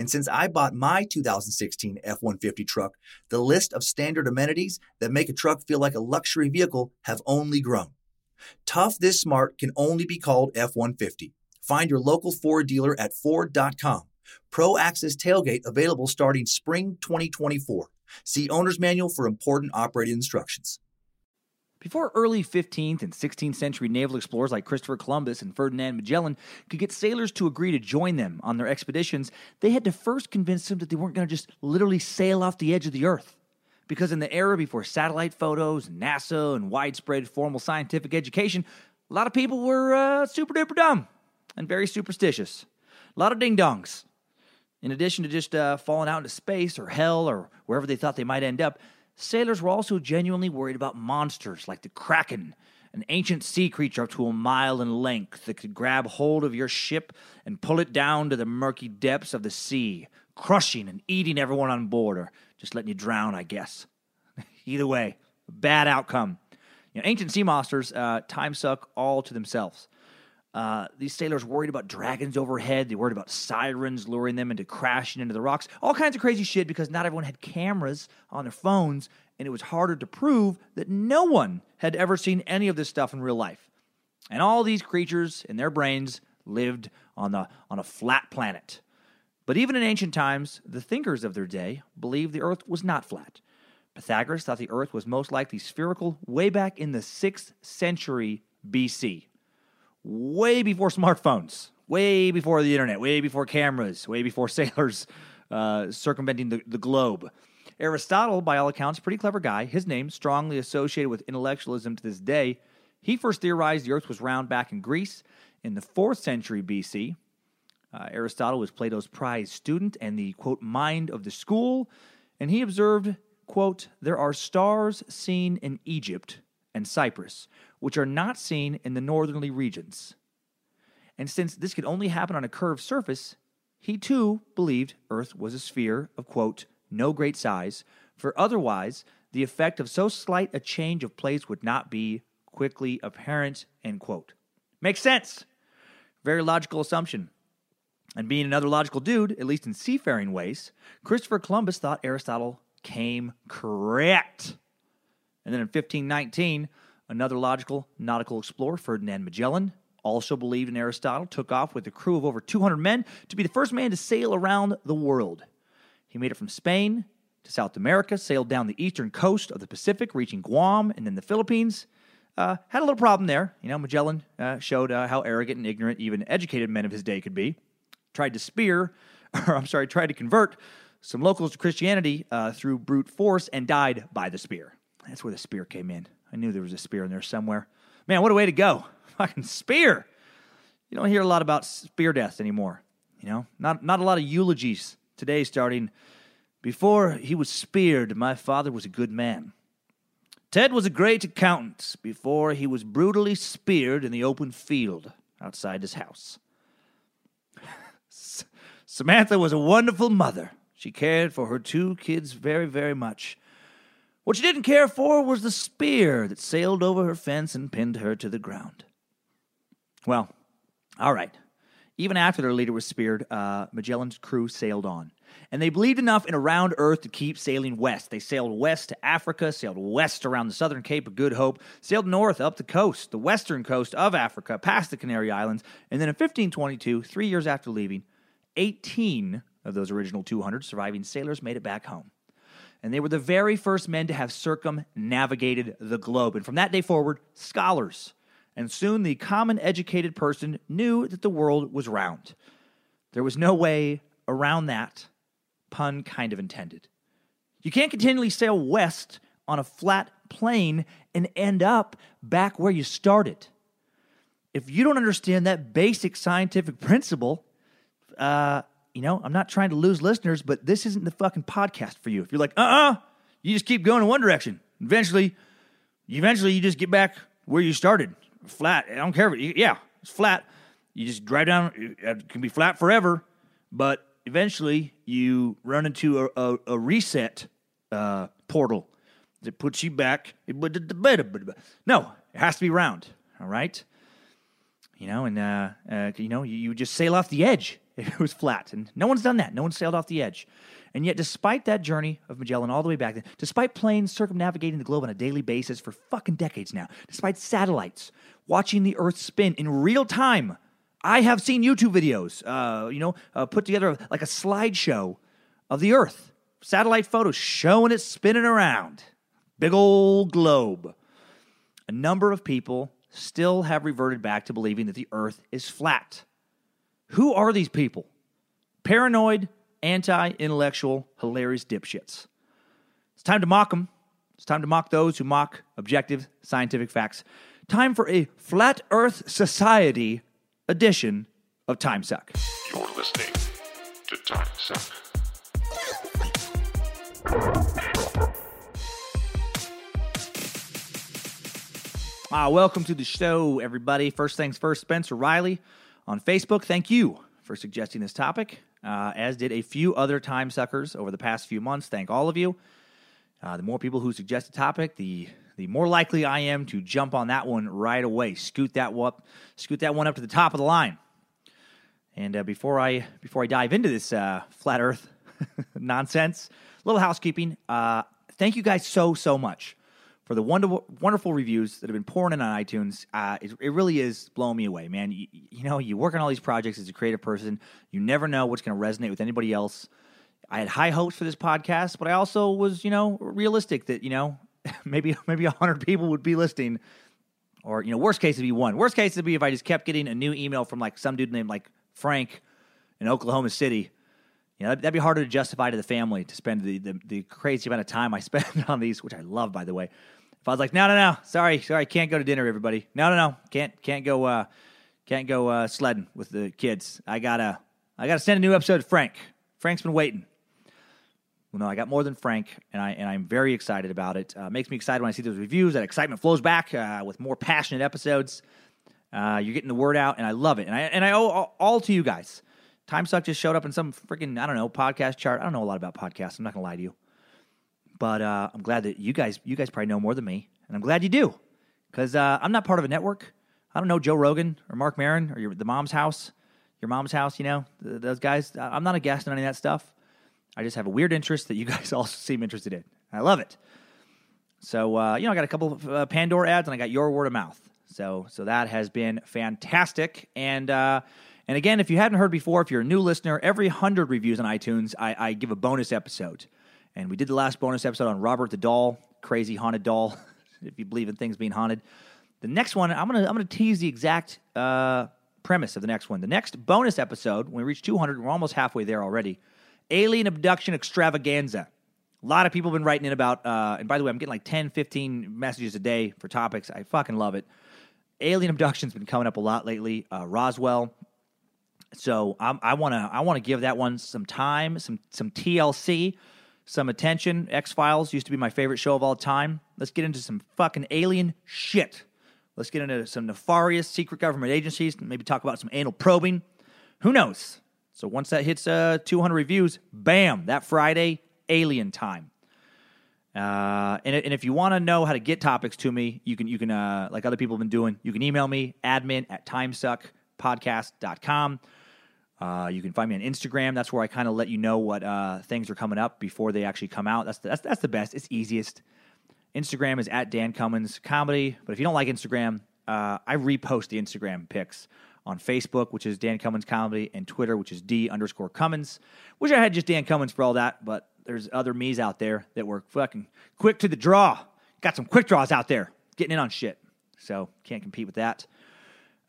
And since I bought my 2016 F 150 truck, the list of standard amenities that make a truck feel like a luxury vehicle have only grown. Tough this smart can only be called F 150. Find your local Ford dealer at Ford.com. Pro Access Tailgate available starting spring 2024. See Owner's Manual for important operating instructions. Before early 15th and 16th century naval explorers like Christopher Columbus and Ferdinand Magellan could get sailors to agree to join them on their expeditions, they had to first convince them that they weren't going to just literally sail off the edge of the earth. Because in the era before satellite photos, NASA, and widespread formal scientific education, a lot of people were uh, super duper dumb and very superstitious. A lot of ding dongs. In addition to just uh, falling out into space or hell or wherever they thought they might end up, Sailors were also genuinely worried about monsters like the Kraken, an ancient sea creature up to a mile in length that could grab hold of your ship and pull it down to the murky depths of the sea, crushing and eating everyone on board, or just letting you drown, I guess. Either way, bad outcome. You know, ancient sea monsters, uh, time suck all to themselves. Uh, these sailors worried about dragons overhead. They worried about sirens luring them into crashing into the rocks. All kinds of crazy shit because not everyone had cameras on their phones, and it was harder to prove that no one had ever seen any of this stuff in real life. And all these creatures in their brains lived on, the, on a flat planet. But even in ancient times, the thinkers of their day believed the earth was not flat. Pythagoras thought the earth was most likely spherical way back in the 6th century BC way before smartphones, way before the internet, way before cameras, way before sailors uh, circumventing the, the globe. Aristotle, by all accounts, pretty clever guy. His name, strongly associated with intellectualism to this day, he first theorized the earth was round back in Greece in the 4th century BC. Uh, Aristotle was Plato's prized student and the, quote, mind of the school, and he observed, quote, there are stars seen in Egypt and Cyprus, which are not seen in the northerly regions. And since this could only happen on a curved surface, he too believed Earth was a sphere of, quote, no great size, for otherwise the effect of so slight a change of place would not be quickly apparent, end quote. Makes sense. Very logical assumption. And being another logical dude, at least in seafaring ways, Christopher Columbus thought Aristotle came correct. And then in 1519, Another logical nautical explorer, Ferdinand Magellan, also believed in Aristotle, took off with a crew of over 200 men to be the first man to sail around the world. He made it from Spain to South America, sailed down the eastern coast of the Pacific, reaching Guam and then the Philippines. Uh, had a little problem there. You know, Magellan uh, showed uh, how arrogant and ignorant even educated men of his day could be. Tried to spear, or I'm sorry, tried to convert some locals to Christianity uh, through brute force and died by the spear. That's where the spear came in. I knew there was a spear in there somewhere. Man, what a way to go. Fucking spear. You don't hear a lot about spear deaths anymore. You know, not, not a lot of eulogies today starting. Before he was speared, my father was a good man. Ted was a great accountant before he was brutally speared in the open field outside his house. Samantha was a wonderful mother. She cared for her two kids very, very much. What she didn't care for was the spear that sailed over her fence and pinned her to the ground. Well, all right. Even after their leader was speared, uh, Magellan's crew sailed on. And they believed enough in a round Earth to keep sailing west. They sailed west to Africa, sailed west around the southern Cape of Good Hope, sailed north up the coast, the western coast of Africa, past the Canary Islands, and then in 1522, three years after leaving, 18 of those original 200 surviving sailors made it back home. And they were the very first men to have circumnavigated the globe. And from that day forward, scholars and soon the common educated person knew that the world was round. There was no way around that, pun kind of intended. You can't continually sail west on a flat plane and end up back where you started. If you don't understand that basic scientific principle, uh, you know, I'm not trying to lose listeners, but this isn't the fucking podcast for you. If you're like, uh uh-uh, uh you just keep going in one direction. Eventually, eventually you just get back where you started flat. I don't care. Yeah, it's flat. You just drive down. It can be flat forever, but eventually you run into a, a, a reset uh, portal that puts you back. No, it has to be round. All right. You know, and uh, uh, you know, you, you just sail off the edge it was flat, and no one's done that. No one's sailed off the edge. And yet, despite that journey of Magellan all the way back then, despite planes circumnavigating the globe on a daily basis for fucking decades now, despite satellites watching the Earth spin in real time, I have seen YouTube videos, uh, you know, uh, put together like a slideshow of the Earth, satellite photos showing it spinning around. Big old globe. A number of people still have reverted back to believing that the Earth is flat. Who are these people? Paranoid, anti intellectual, hilarious dipshits. It's time to mock them. It's time to mock those who mock objective scientific facts. Time for a Flat Earth Society edition of Time Suck. You're listening to Time Suck. Ah, welcome to the show, everybody. First things first, Spencer Riley on Facebook. Thank you for suggesting this topic uh, as did a few other time suckers over the past few months. Thank all of you. Uh, the more people who suggest a topic, the the more likely I am to jump on that one right away. Scoot that one up, scoot that one up to the top of the line. And uh, before I before I dive into this uh, flat Earth nonsense, little housekeeping. Uh, thank you guys so so much for the wonderful, wonderful reviews that have been pouring in on iTunes. Uh, it, it, really is blowing me away, man. You, you, know, you work on all these projects as a creative person. You never know what's going to resonate with anybody else. I had high hopes for this podcast, but I also was, you know, realistic that you know maybe maybe hundred people would be listening, or you know, worst case would be one. Worst case would be if I just kept getting a new email from like some dude named like Frank in Oklahoma City. You know, that'd, be harder to justify to the family to spend the, the, the crazy amount of time I spend on these, which I love, by the way. If I was like, no, no, no, sorry, sorry, can't go to dinner, everybody. No, no, no, can't, can't go, uh, can't go uh, sledding with the kids. I gotta, I gotta send a new episode to Frank. Frank's been waiting. Well, no, I got more than Frank, and I and I'm very excited about it. Uh, makes me excited when I see those reviews. That excitement flows back uh, with more passionate episodes. Uh, you're getting the word out, and I love it. And I and I owe all to you guys. Time Suck just showed up in some freaking I don't know podcast chart. I don't know a lot about podcasts. I'm not gonna lie to you. But uh, I'm glad that you guys you guys probably know more than me, and I'm glad you do, because uh, I'm not part of a network. I don't know Joe Rogan or Marc Maron or your, the Mom's House, your mom's house. You know those guys. I'm not a guest on any of that stuff. I just have a weird interest that you guys also seem interested in. I love it. So uh, you know, I got a couple of uh, Pandora ads, and I got your word of mouth. So so that has been fantastic. And uh, and again, if you hadn't heard before, if you're a new listener, every hundred reviews on iTunes, I, I give a bonus episode. And we did the last bonus episode on Robert the doll, crazy haunted doll, if you believe in things being haunted. The next one, I'm gonna I'm gonna tease the exact uh, premise of the next one. The next bonus episode, when we reach 200, we're almost halfway there already. Alien abduction extravaganza. A lot of people have been writing in about, uh, and by the way, I'm getting like 10, 15 messages a day for topics. I fucking love it. Alien abduction's been coming up a lot lately. Uh, Roswell. So I'm, I want to I want to give that one some time, some some TLC some attention. X Files used to be my favorite show of all time. Let's get into some fucking alien shit. Let's get into some nefarious secret government agencies. Maybe talk about some anal probing. Who knows? So once that hits uh, 200 reviews, bam, that Friday, alien time. Uh, and, and if you want to know how to get topics to me, you can, you can uh, like other people have been doing, you can email me, admin at timesuckpodcast.com. Uh, you can find me on Instagram. That's where I kind of let you know what uh, things are coming up before they actually come out. That's the, that's, that's the best. It's easiest. Instagram is at Dan Cummins Comedy. But if you don't like Instagram, uh, I repost the Instagram pics on Facebook, which is Dan Cummins Comedy, and Twitter, which is D underscore Cummins. Wish I had just Dan Cummins for all that, but there's other me's out there that were fucking quick to the draw. Got some quick draws out there getting in on shit. So can't compete with that.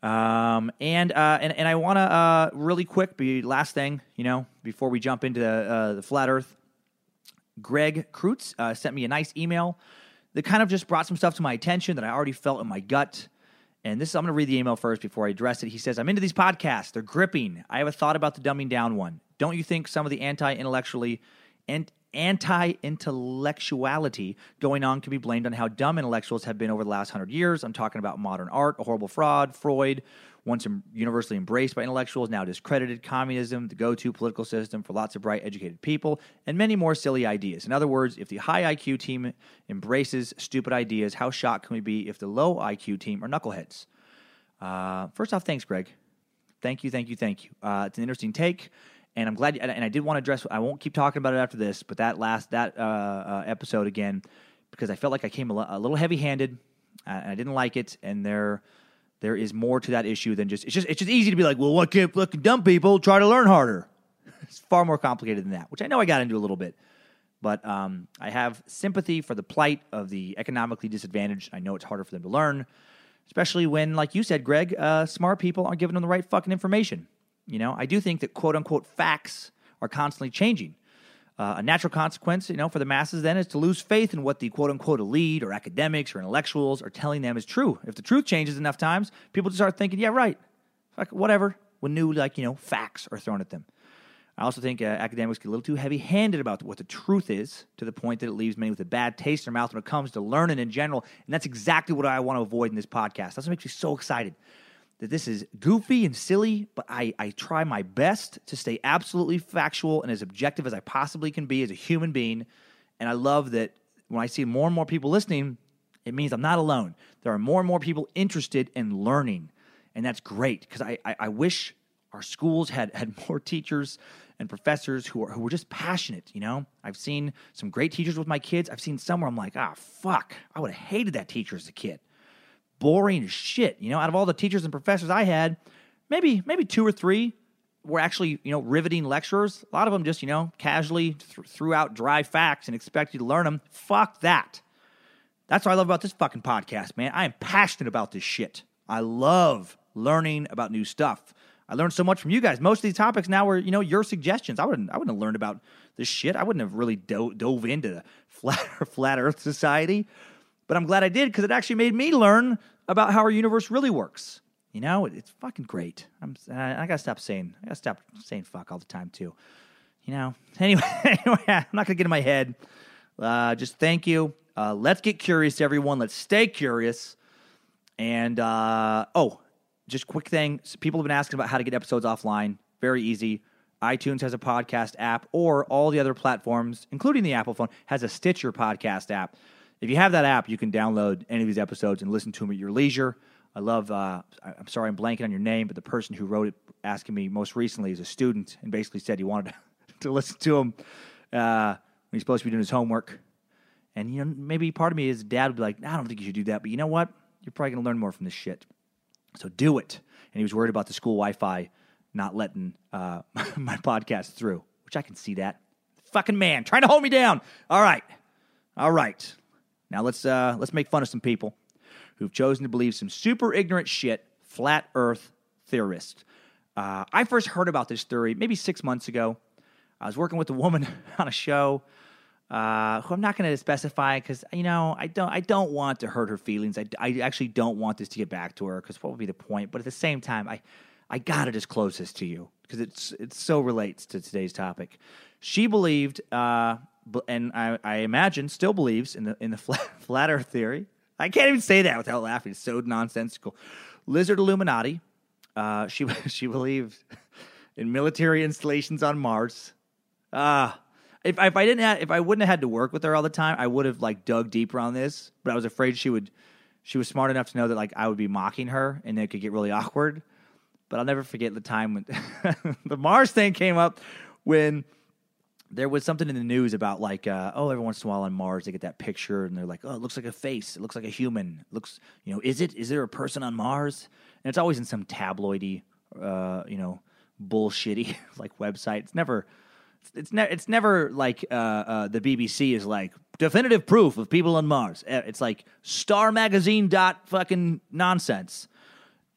Um, and, uh, and, and I want to, uh, really quick, be last thing, you know, before we jump into, uh, the flat earth, Greg Kreutz, uh, sent me a nice email that kind of just brought some stuff to my attention that I already felt in my gut. And this, is, I'm going to read the email first before I address it. He says, I'm into these podcasts. They're gripping. I have a thought about the dumbing down one. Don't you think some of the anti intellectually and anti intellectuality going on can be blamed on how dumb intellectuals have been over the last hundred years? I'm talking about modern art, a horrible fraud, Freud, once universally embraced by intellectuals, now discredited, communism, the go to political system for lots of bright, educated people, and many more silly ideas. In other words, if the high IQ team embraces stupid ideas, how shocked can we be if the low IQ team are knuckleheads? Uh, first off, thanks, Greg. Thank you, thank you, thank you. Uh, it's an interesting take. And I'm glad, and I did want to address. I won't keep talking about it after this, but that last that uh, uh, episode again, because I felt like I came a, little heavy-handed, uh, and I didn't like it. And there, there is more to that issue than just. It's just it's just easy to be like, well, what can't fucking dumb people try to learn harder? it's far more complicated than that, which I know I got into a little bit. But um, I have sympathy for the plight of the economically disadvantaged. I know it's harder for them to learn, especially when, like you said, Greg, uh, smart people aren't giving them the right fucking information. You know, I do think that quote unquote facts are constantly changing. Uh, a natural consequence, you know, for the masses then is to lose faith in what the quote unquote elite or academics or intellectuals are telling them is true. If the truth changes enough times, people just start thinking, yeah, right, like whatever, when new, like, you know, facts are thrown at them. I also think uh, academics get a little too heavy handed about what the truth is to the point that it leaves many with a bad taste in their mouth when it comes to learning in general. And that's exactly what I want to avoid in this podcast. That's what makes me so excited that this is goofy and silly, but I, I try my best to stay absolutely factual and as objective as I possibly can be as a human being. And I love that when I see more and more people listening, it means I'm not alone. There are more and more people interested in learning. And that's great because I, I, I, wish our schools had, had more teachers and professors who are, who were just passionate, you know? I've seen some great teachers with my kids. I've seen some where I'm like, ah, fuck, I would have hated that teacher as a kid boring shit. You know, out of all the teachers and professors I had, maybe maybe two or three were actually you know riveting lecturers. A lot of them just you know casually th- threw out dry facts and expect you to learn them. Fuck that. That's what I love about this fucking podcast, man. I am passionate about this shit. I love learning about new stuff. I learned so much from you guys. Most of these topics now were, you know, your suggestions. I wouldn't, I wouldn't have learned about this shit. I wouldn't have really do- dove into the flat, flat Earth Society. But I'm glad I did because it actually made me learn about how our universe really works. You know, it's fucking great. I'm, I, gotta stop saying, I gotta stop saying fuck all the time too. You know. Anyway, I'm not gonna get in my head. Uh, just thank you. Uh, let's get curious, everyone. Let's stay curious. And uh, oh, just quick thing: people have been asking about how to get episodes offline. Very easy. iTunes has a podcast app, or all the other platforms, including the Apple phone, has a Stitcher podcast app. If you have that app, you can download any of these episodes and listen to them at your leisure. I love, uh, I'm sorry I'm blanking on your name, but the person who wrote it asking me most recently is a student and basically said he wanted to listen to him uh, when he's supposed to be doing his homework. And, you know, maybe part of me, his dad would be like, I don't think you should do that. But you know what? You're probably going to learn more from this shit. So do it. And he was worried about the school Wi Fi not letting uh, my podcast through, which I can see that. Fucking man, trying to hold me down. All right. All right. Now let's uh, let's make fun of some people who've chosen to believe some super ignorant shit, flat Earth theorists. Uh, I first heard about this theory maybe six months ago. I was working with a woman on a show uh, who I'm not going to specify because you know I don't I don't want to hurt her feelings. I, I actually don't want this to get back to her because what would be the point? But at the same time, I I gotta disclose this to you because it's it so relates to today's topic. She believed uh, and I, I, imagine still believes in the in the flat, flat Earth theory. I can't even say that without laughing. It's so nonsensical. Lizard Illuminati. Uh, she she believed in military installations on Mars. Ah, if, if I didn't have, if I wouldn't have had to work with her all the time, I would have like dug deeper on this. But I was afraid she would. She was smart enough to know that like I would be mocking her, and it could get really awkward. But I'll never forget the time when the Mars thing came up when there was something in the news about like uh, oh every once in a while on Mars they get that picture and they're like oh it looks like a face. It looks like a human. It looks you know is it is there a person on Mars? And it's always in some tabloidy uh, you know bullshitty like website. It's never it's never it's never like uh, uh, the BBC is like definitive proof of people on Mars. It's like Star Magazine dot fucking nonsense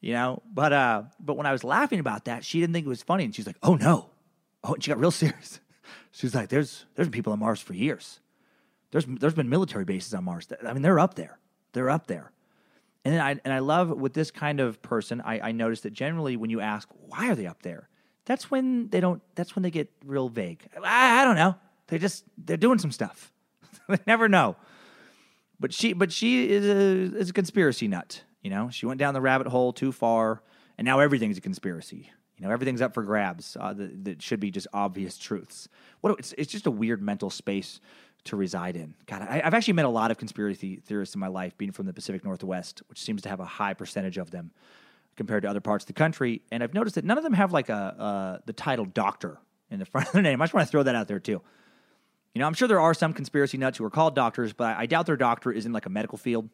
you know? But uh but when I was laughing about that she didn't think it was funny and she's like oh no. Oh and she got real serious She's like, there's there's been people on Mars for years. There's there's been military bases on Mars. I mean, they're up there. They're up there. And I and I love with this kind of person, I, I noticed that generally when you ask why are they up there, that's when they don't. That's when they get real vague. I, I don't know. They just they're doing some stuff. they never know. But she but she is a is a conspiracy nut. You know, she went down the rabbit hole too far, and now everything's a conspiracy. You know, everything's up for grabs uh, that, that should be just obvious truths. What it's it's just a weird mental space to reside in. God, I, I've actually met a lot of conspiracy theorists in my life, being from the Pacific Northwest, which seems to have a high percentage of them compared to other parts of the country. And I've noticed that none of them have like a uh, the title doctor in the front of their name. I just want to throw that out there too. You know, I'm sure there are some conspiracy nuts who are called doctors, but I doubt their doctor is in like a medical field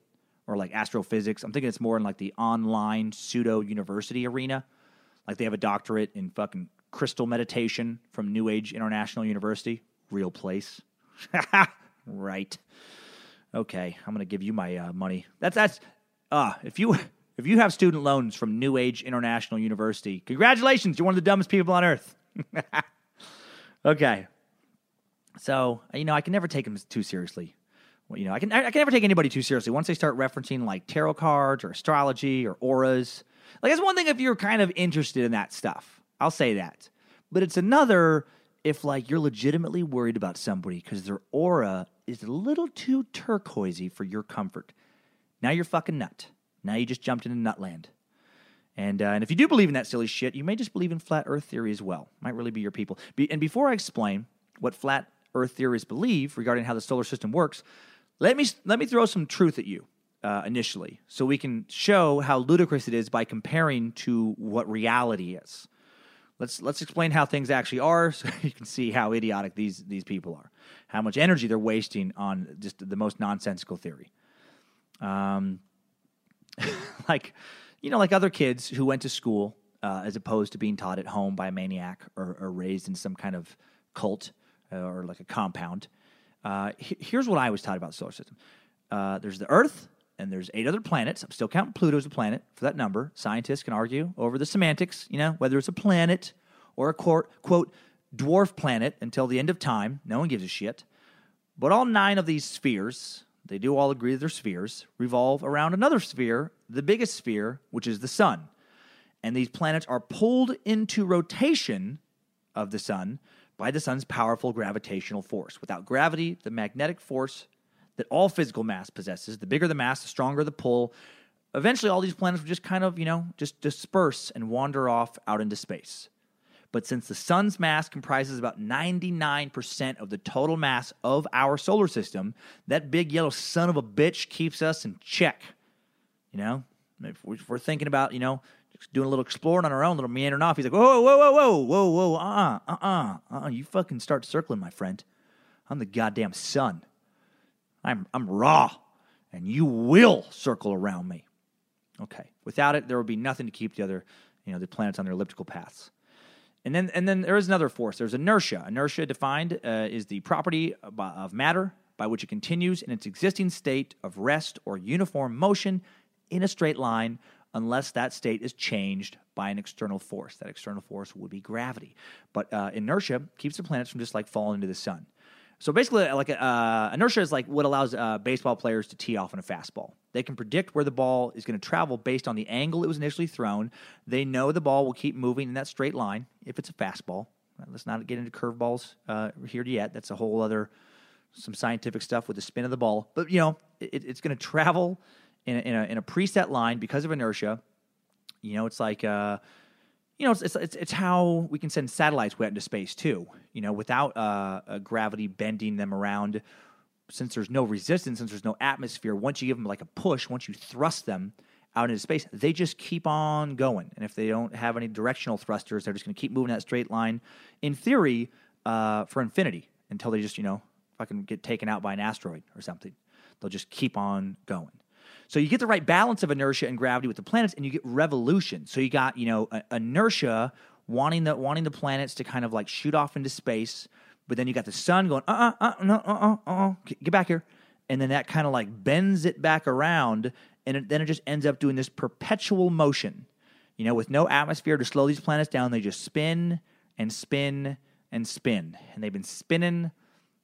or like astrophysics. I'm thinking it's more in like the online pseudo university arena. Like they have a doctorate in fucking crystal meditation from New Age International University. Real place. right. Okay, I'm gonna give you my uh, money. That's that's uh if you if you have student loans from New Age International University, congratulations, you're one of the dumbest people on earth. okay. So, you know, I can never take them too seriously. Well, you know, I can I can never take anybody too seriously once they start referencing like tarot cards or astrology or auras. Like it's one thing if you're kind of interested in that stuff. I'll say that. But it's another if like you're legitimately worried about somebody because their aura is a little too turquoisey for your comfort. Now you're fucking nut. Now you just jumped into nutland. And uh, and if you do believe in that silly shit, you may just believe in flat Earth theory as well. Might really be your people. Be, and before I explain what flat Earth theorists believe regarding how the solar system works, let me let me throw some truth at you uh, initially, so we can show how ludicrous it is by comparing to what reality is. Let's let's explain how things actually are, so you can see how idiotic these these people are, how much energy they're wasting on just the most nonsensical theory. Um, like you know, like other kids who went to school uh, as opposed to being taught at home by a maniac or, or raised in some kind of cult uh, or like a compound. Uh, he- here's what I was taught about the solar system. Uh, there's the Earth, and there's eight other planets. I'm still counting Pluto as a planet for that number. Scientists can argue over the semantics, you know, whether it's a planet or a quote, quote dwarf planet until the end of time. No one gives a shit. But all nine of these spheres, they do all agree that they're spheres, revolve around another sphere, the biggest sphere, which is the sun. And these planets are pulled into rotation of the sun by the sun's powerful gravitational force. Without gravity, the magnetic force that all physical mass possesses, the bigger the mass, the stronger the pull. Eventually, all these planets would just kind of, you know, just disperse and wander off out into space. But since the sun's mass comprises about 99% of the total mass of our solar system, that big yellow son of a bitch keeps us in check. You know, if we're thinking about, you know, doing a little exploring on our own, little meandering off, he's like, whoa, whoa, whoa, whoa, whoa, whoa, uh uh, uh uh, uh, you fucking start circling, my friend. I'm the goddamn sun. I'm, I'm raw, and you will circle around me. Okay. Without it, there would be nothing to keep the other, you know, the planets on their elliptical paths. And then, and then there is another force. There's inertia. Inertia, defined, uh, is the property of, matter by which it continues in its existing state of rest or uniform motion in a straight line unless that state is changed by an external force. That external force would be gravity. But uh, inertia keeps the planets from just like falling into the sun. So basically, like uh, inertia is like what allows uh, baseball players to tee off on a fastball. They can predict where the ball is going to travel based on the angle it was initially thrown. They know the ball will keep moving in that straight line if it's a fastball. Uh, Let's not get into curveballs uh, here yet. That's a whole other some scientific stuff with the spin of the ball. But you know, it, it's going to travel in a, in, a, in a preset line because of inertia. You know, it's like uh, you know, it's, it's it's how we can send satellites out into space too. You know, without uh, gravity bending them around, since there's no resistance, since there's no atmosphere. Once you give them like a push, once you thrust them out into space, they just keep on going. And if they don't have any directional thrusters, they're just going to keep moving that straight line. In theory, uh, for infinity until they just you know fucking get taken out by an asteroid or something. They'll just keep on going. So you get the right balance of inertia and gravity with the planets, and you get revolution. So you got you know inertia wanting the wanting the planets to kind of like shoot off into space, but then you got the sun going uh uh uh no uh uh uh get back here, and then that kind of like bends it back around, and it, then it just ends up doing this perpetual motion. You know, with no atmosphere to slow these planets down, they just spin and spin and spin, and they've been spinning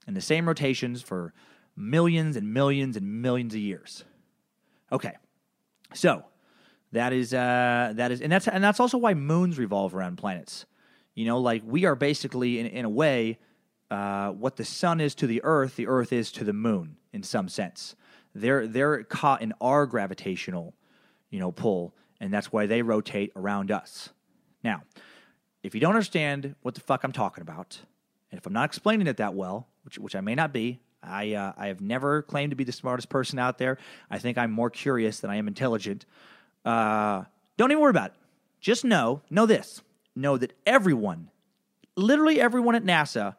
in the same rotations for millions and millions and millions of years. Okay, so that is uh, that is, and that's and that's also why moons revolve around planets. You know, like we are basically in, in a way uh, what the sun is to the Earth, the Earth is to the moon in some sense. They're they're caught in our gravitational, you know, pull, and that's why they rotate around us. Now, if you don't understand what the fuck I'm talking about, and if I'm not explaining it that well, which which I may not be, I uh, I have never claimed to be the smartest person out there. I think I'm more curious than I am intelligent. Uh, don't even worry about it. Just know, know this. Know that everyone, literally everyone at NASA,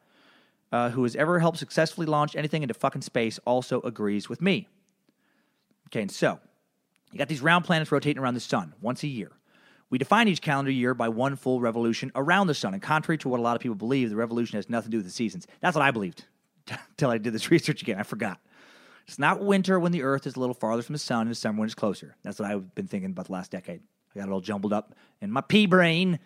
uh, who has ever helped successfully launch anything into fucking space, also agrees with me. Okay, and so you got these round planets rotating around the sun once a year. We define each calendar year by one full revolution around the sun. And contrary to what a lot of people believe, the revolution has nothing to do with the seasons. That's what I believed until I did this research again. I forgot. It's not winter when the Earth is a little farther from the sun, and summer when it's closer. That's what I've been thinking about the last decade. I got it all jumbled up in my pea brain.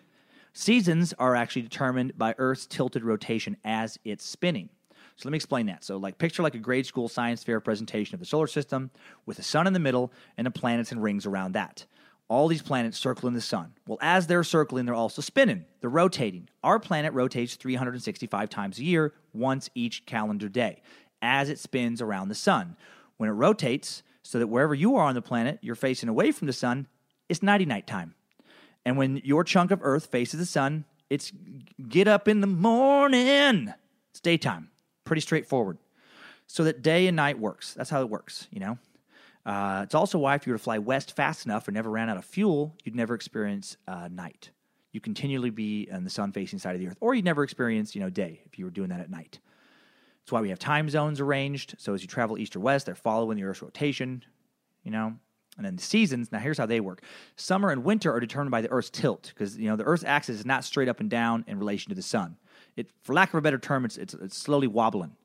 Seasons are actually determined by Earth's tilted rotation as it's spinning. So let me explain that. So, like, picture like a grade school science fair presentation of the solar system with the sun in the middle and the planets and rings around that all these planets circling the sun. Well, as they're circling, they're also spinning, they're rotating. Our planet rotates 365 times a year, once each calendar day, as it spins around the sun. When it rotates, so that wherever you are on the planet, you're facing away from the sun, it's nighty night time. And when your chunk of Earth faces the sun, it's get up in the morning. It's daytime. Pretty straightforward. So that day and night works. That's how it works, you know? Uh, it's also why if you were to fly west fast enough and never ran out of fuel, you'd never experience uh, night. You continually be on the sun facing side of the earth, or you'd never experience you know day if you were doing that at night. That's why we have time zones arranged. So as you travel east or west, they're following the Earth's rotation. You know, and then the seasons. Now here's how they work: summer and winter are determined by the Earth's tilt because you know the Earth's axis is not straight up and down in relation to the sun. It, for lack of a better term, it's, it's, it's slowly wobbling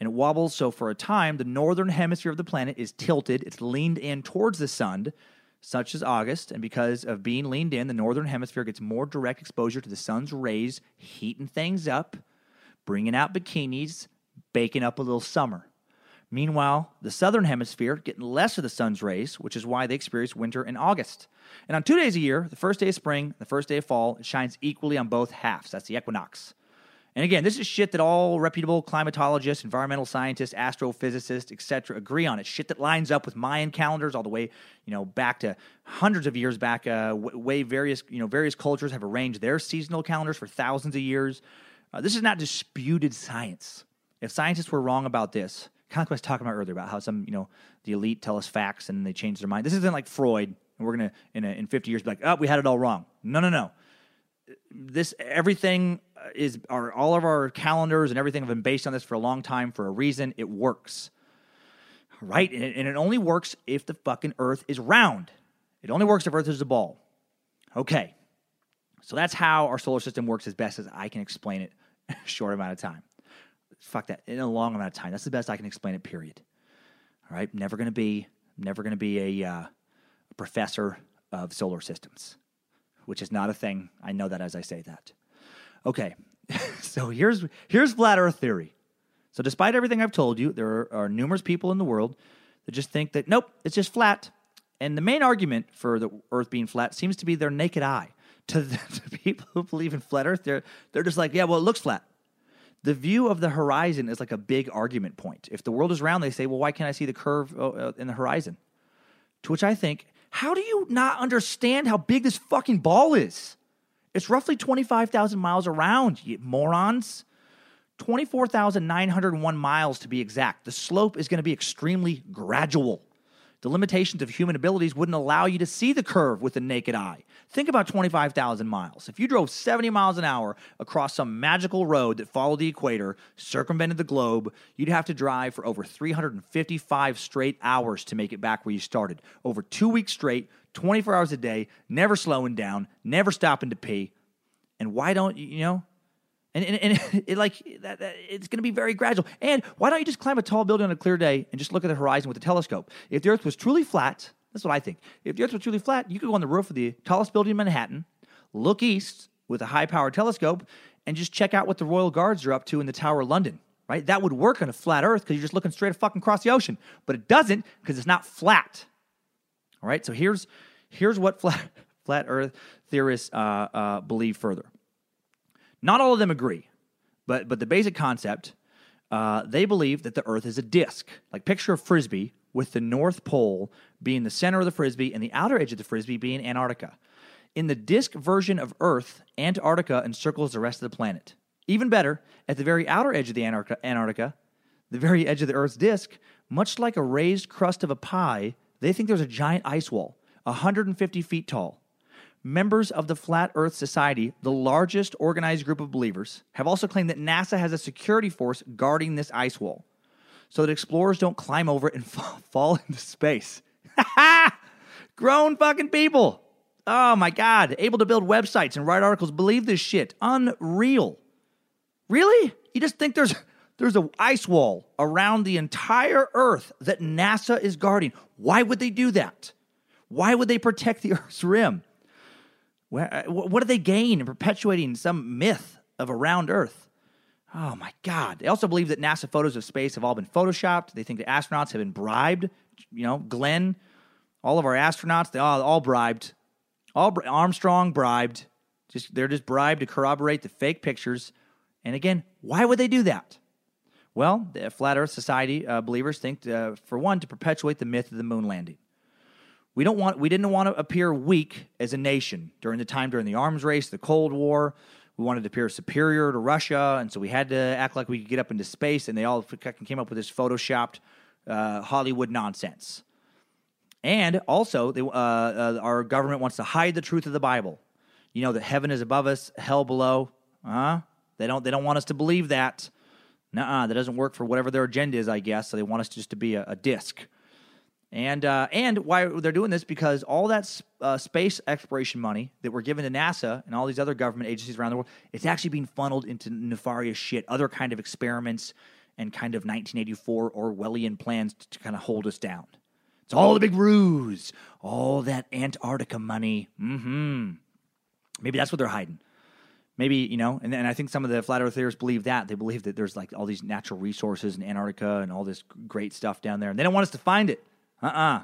and it wobbles. So for a time, the northern hemisphere of the planet is tilted. It's leaned in towards the sun, such as August. And because of being leaned in, the northern hemisphere gets more direct exposure to the sun's rays, heating things up, bringing out bikinis, baking up a little summer. Meanwhile, the southern hemisphere getting less of the sun's rays, which is why they experience winter in August. And on two days a year, the first day of spring, the first day of fall, it shines equally on both halves. That's the equinox. And again, this is shit that all reputable climatologists, environmental scientists, astrophysicists, etc., agree on. It's shit that lines up with Mayan calendars all the way, you know, back to hundreds of years back. Uh, way various, you know, various cultures have arranged their seasonal calendars for thousands of years. Uh, this is not disputed science. If scientists were wrong about this, kind of like I was talking about earlier about how some, you know, the elite tell us facts and they change their mind. This isn't like Freud, and we're gonna in a, in 50 years be like, oh, we had it all wrong. No, no, no this everything uh, is our all of our calendars and everything have been based on this for a long time for a reason. It works, right? And it, and it only works if the fucking Earth is round. It only works if Earth is a ball. Okay, so that's how our solar system works as best as I can explain it. In a short amount of time. Fuck that. In a long amount of time. That's the best I can explain it. Period. All right. Never going to be. Never going to be a, uh, professor of solar systems which is not a thing. I know that as I say that. Okay, so here's here's flat Earth theory. So despite everything I've told you, there are, numerous people in the world that just think that nope, it's just flat. And the main argument for the Earth being flat seems to be their naked eye. To, the, to people who believe in flat Earth, they're they're just like, yeah, well, it looks flat. The view of the horizon is like a big argument point. If the world is round, they say, well, why can't I see the curve uh, uh, in the horizon? To which I think how do you not understand how big this fucking ball is? It's roughly 25,000 miles around, you morons. 24,901 miles to be exact. The slope is going to be extremely gradual. The limitations of human abilities wouldn't allow you to see the curve with the naked eye. Think about 25,000 miles. If you drove 70 miles an hour across some magical road that followed the equator, circumvented the globe, you'd have to drive for over 355 straight hours to make it back where you started. Over two weeks straight, 24 hours a day, never slowing down, never stopping to pee. And why don't you, you know? And, and, and it, like that, that, it's going to be very gradual. And why don't you just climb a tall building on a clear day and just look at the horizon with a telescope? If the Earth was truly flat, that's what I think. If the Earth was truly flat, you could go on the roof of the tallest building in Manhattan, look east with a high-powered telescope, and just check out what the Royal Guards are up to in the Tower of London. Right? That would work on a flat Earth because you're just looking straight fucking across the ocean. But it doesn't because it's not flat. All right. So here's here's what flat flat Earth theorists uh, uh, believe further. Not all of them agree, but but the basic concept, uh, they believe that the Earth is a disk. Like picture a frisbee with the North Pole being the center of the frisbee and the outer edge of the frisbee being Antarctica. In the disk version of Earth, Antarctica encircles the rest of the planet. Even better, at the very outer edge of the Antarctica, Antarctica the very edge of the Earth's disk, much like a raised crust of a pie, they think there's a giant ice wall, 150 feet tall. Members of the Flat Earth Society, the largest organized group of believers, have also claimed that NASA has a security force guarding this ice wall so that explorers don't climb over it and fall into space. Grown fucking people. Oh my God. Able to build websites and write articles. Believe this shit. Unreal. Really? You just think there's there's an ice wall around the entire Earth that NASA is guarding. Why would they do that? Why would they protect the Earth's rim? Uh, what do they gain in perpetuating some myth of a round Earth? Oh my God. They also believe that NASA photos of space have all been photoshopped. They think the astronauts have been bribed. You know, Glenn, all of our astronauts, they all, all bribed. All Armstrong bribed. Just They're just bribed to corroborate the fake pictures. And again, why would they do that? Well, the Flat Earth Society uh, believers think, uh, for one, to perpetuate the myth of the moon landing. We don't want we didn't want to appear weak as a nation during the time during the arms race, the Cold War. We wanted to appear superior to Russia, and so we had to act like we could get up into space. And they all came up with this photoshopped uh, Hollywood nonsense. And also, they, uh, uh, our government wants to hide the truth of the Bible. You know that heaven is above us, hell below. Huh? They don't. They don't want us to believe that. Nuh-uh, that doesn't work for whatever their agenda is, I guess. So they want us just to be a, a disc. And uh, and why they're doing this because all that uh, space exploration money that we're giving to NASA and all these other government agencies around the world, it's actually being funneled into nefarious shit, other kind of experiments and kind of 1984 Orwellian plans to, to kind of hold us down. It's all the big ruse, all that Antarctica money. Mm-hmm. Maybe that's what they're hiding. Maybe you know, and, and I think some of the flat earthers believe that they believe that there's like all these natural resources in Antarctica and all this great stuff down there, and they don't want us to find it. Uh uh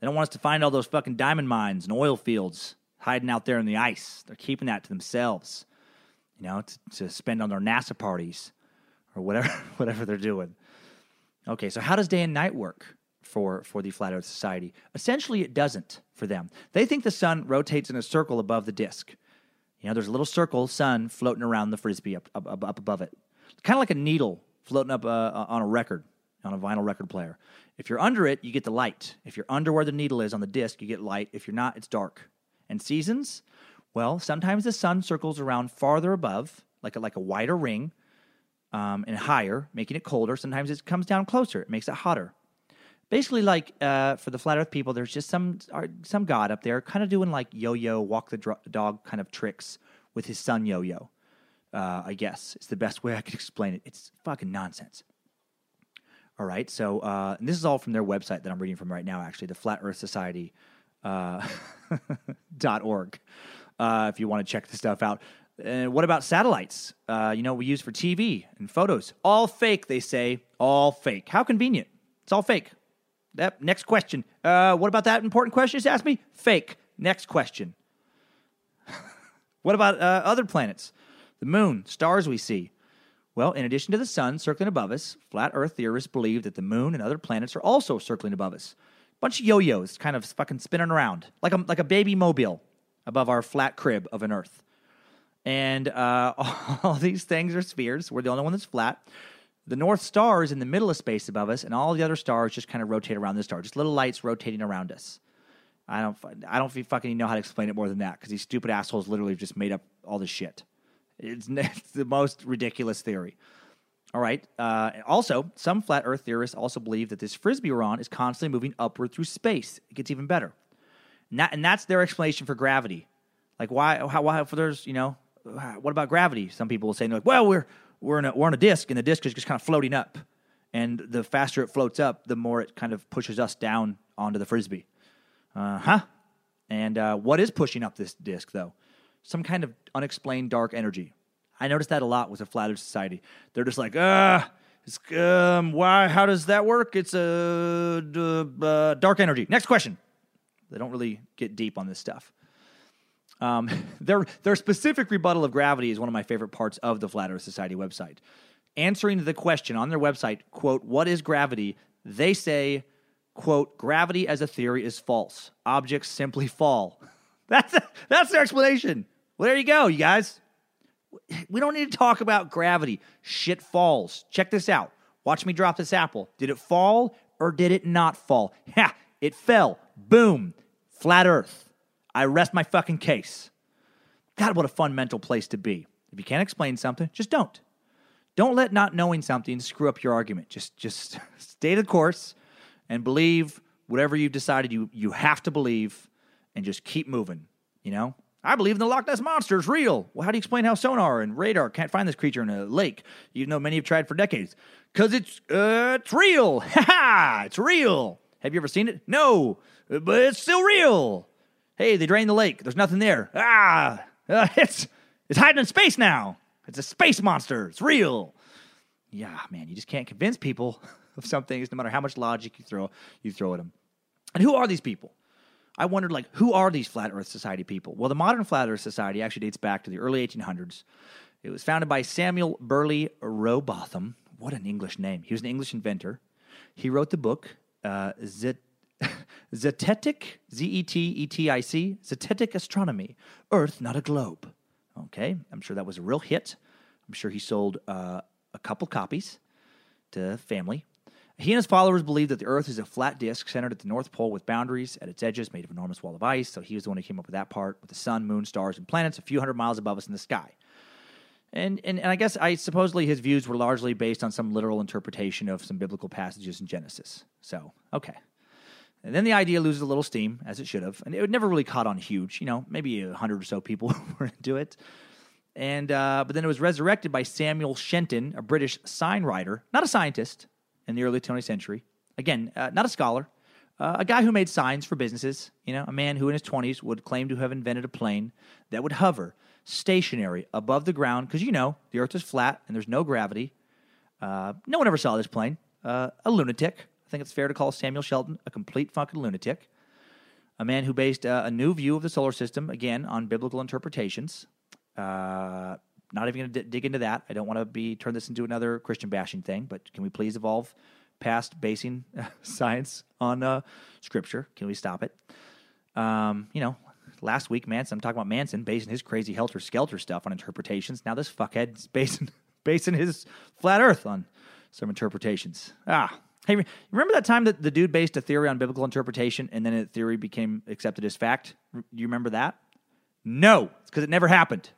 They don't want us to find all those fucking diamond mines and oil fields hiding out there in the ice. They're keeping that to themselves, you know, to, to spend on their NASA parties or whatever, whatever they're doing. Okay, so how does day and night work for, for the Flat Earth Society? Essentially, it doesn't for them. They think the sun rotates in a circle above the disk. You know, there's a little circle sun floating around the frisbee up, up, up above it, kind of like a needle floating up uh, on a record, on a vinyl record player. If you're under it, you get the light. If you're under where the needle is on the disc, you get light. If you're not, it's dark. And seasons? Well, sometimes the sun circles around farther above, like a, like a wider ring, um, and higher, making it colder. Sometimes it comes down closer, it makes it hotter. Basically, like uh, for the flat Earth people, there's just some some god up there, kind of doing like yo-yo, walk the dro- dog kind of tricks with his sun yo-yo. Uh, I guess it's the best way I could explain it. It's fucking nonsense. All right. So uh, this is all from their website that I'm reading from right now, actually, the Flat Earth Society uh, dot org. Uh, if you want to check the stuff out. And what about satellites? Uh, you know, we use for TV and photos. All fake, they say. All fake. How convenient. It's all fake. That, next question. Uh, what about that important question you just asked me? Fake. Next question. what about uh, other planets? The moon, stars we see. Well, in addition to the sun circling above us, flat earth theorists believe that the moon and other planets are also circling above us. Bunch of yo-yos kind of fucking spinning around like a, like a baby mobile above our flat crib of an earth. And uh, all these things are spheres. We're the only one that's flat. The North Star is in the middle of space above us, and all the other stars just kind of rotate around the star, just little lights rotating around us. I don't, I don't fucking know how to explain it more than that because these stupid assholes literally just made up all this shit. It's, it's the most ridiculous theory. All right. Uh, also, some flat Earth theorists also believe that this frisbee we're on is constantly moving upward through space. It gets even better, and, that, and that's their explanation for gravity. Like, why? How? Why? If there's, you know, what about gravity? Some people will say, like, well, we're we're in a we're on a disc, and the disc is just kind of floating up, and the faster it floats up, the more it kind of pushes us down onto the frisbee. Uh huh. And uh, what is pushing up this disc, though? Some kind of unexplained dark energy. I noticed that a lot with the Flat Earth Society. They're just like, ah, it's, um, why? How does that work? It's a uh, dark energy. Next question. They don't really get deep on this stuff. Um, their their specific rebuttal of gravity is one of my favorite parts of the Flat Earth Society website. Answering the question on their website, quote, "What is gravity?" They say, quote, "Gravity as a theory is false. Objects simply fall." That's that's their explanation. Well, there you go, you guys we don't need to talk about gravity. Shit falls. Check this out. Watch me drop this apple. Did it fall or did it not fall? Ha! It fell. Boom. Flat Earth. I rest my fucking case. God, what a fun mental place to be. If you can't explain something, just don't. Don't let not knowing something screw up your argument. Just just stay the course and believe whatever you've decided you you have to believe and just keep moving, you know? I believe in the Loch Ness Monster is real. Well, how do you explain how sonar and radar can't find this creature in a lake, even though many have tried for decades? Because it's, uh, it's real. Ha ha! It's real. Have you ever seen it? No, but it's still real. Hey, they drained the lake. There's nothing there. Ah, uh, it's it's hiding in space now. It's a space monster. It's real. Yeah, man, you just can't convince people of some things, no matter how much logic you throw you throw at them. And who are these people? I wondered, like, who are these Flat Earth Society people? Well, the modern Flat Earth Society actually dates back to the early 1800s. It was founded by Samuel Birley Rowbotham. What an English name. He was an English inventor. He wrote the book, uh, Zet- Zetetic, Z E T E T I C, Zetetic Astronomy, Earth, Not a Globe. Okay, I'm sure that was a real hit. I'm sure he sold uh, a couple copies to family. He and his followers believed that the Earth is a flat disk centered at the North Pole with boundaries at its edges made of an enormous wall of ice. So he was the one who came up with that part with the sun, moon, stars, and planets a few hundred miles above us in the sky. And, and, and I guess I supposedly his views were largely based on some literal interpretation of some biblical passages in Genesis. So, okay. And then the idea loses a little steam, as it should have. And it never really caught on huge. You know, maybe a hundred or so people were into it. And uh, but then it was resurrected by Samuel Shenton, a British sign writer, not a scientist, in the early 20th century. Again, uh, not a scholar, uh, a guy who made signs for businesses. You know, a man who in his 20s would claim to have invented a plane that would hover stationary above the ground because you know the Earth is flat and there's no gravity. Uh, no one ever saw this plane. Uh, a lunatic. I think it's fair to call Samuel Shelton a complete fucking lunatic. A man who based uh, a new view of the solar system again on biblical interpretations. Not even going to d- dig into that. I don't want to be turn this into another Christian bashing thing. But can we please evolve past basing science on uh, scripture? Can we stop it? Um, you know, last week Manson. I'm talking about Manson basing his crazy helter skelter stuff on interpretations. Now this fuckhead's basing basing his flat Earth on some interpretations. Ah. Hey, remember that time that the dude based a theory on biblical interpretation and then a theory became accepted as fact? Do you remember that? No, because it never happened.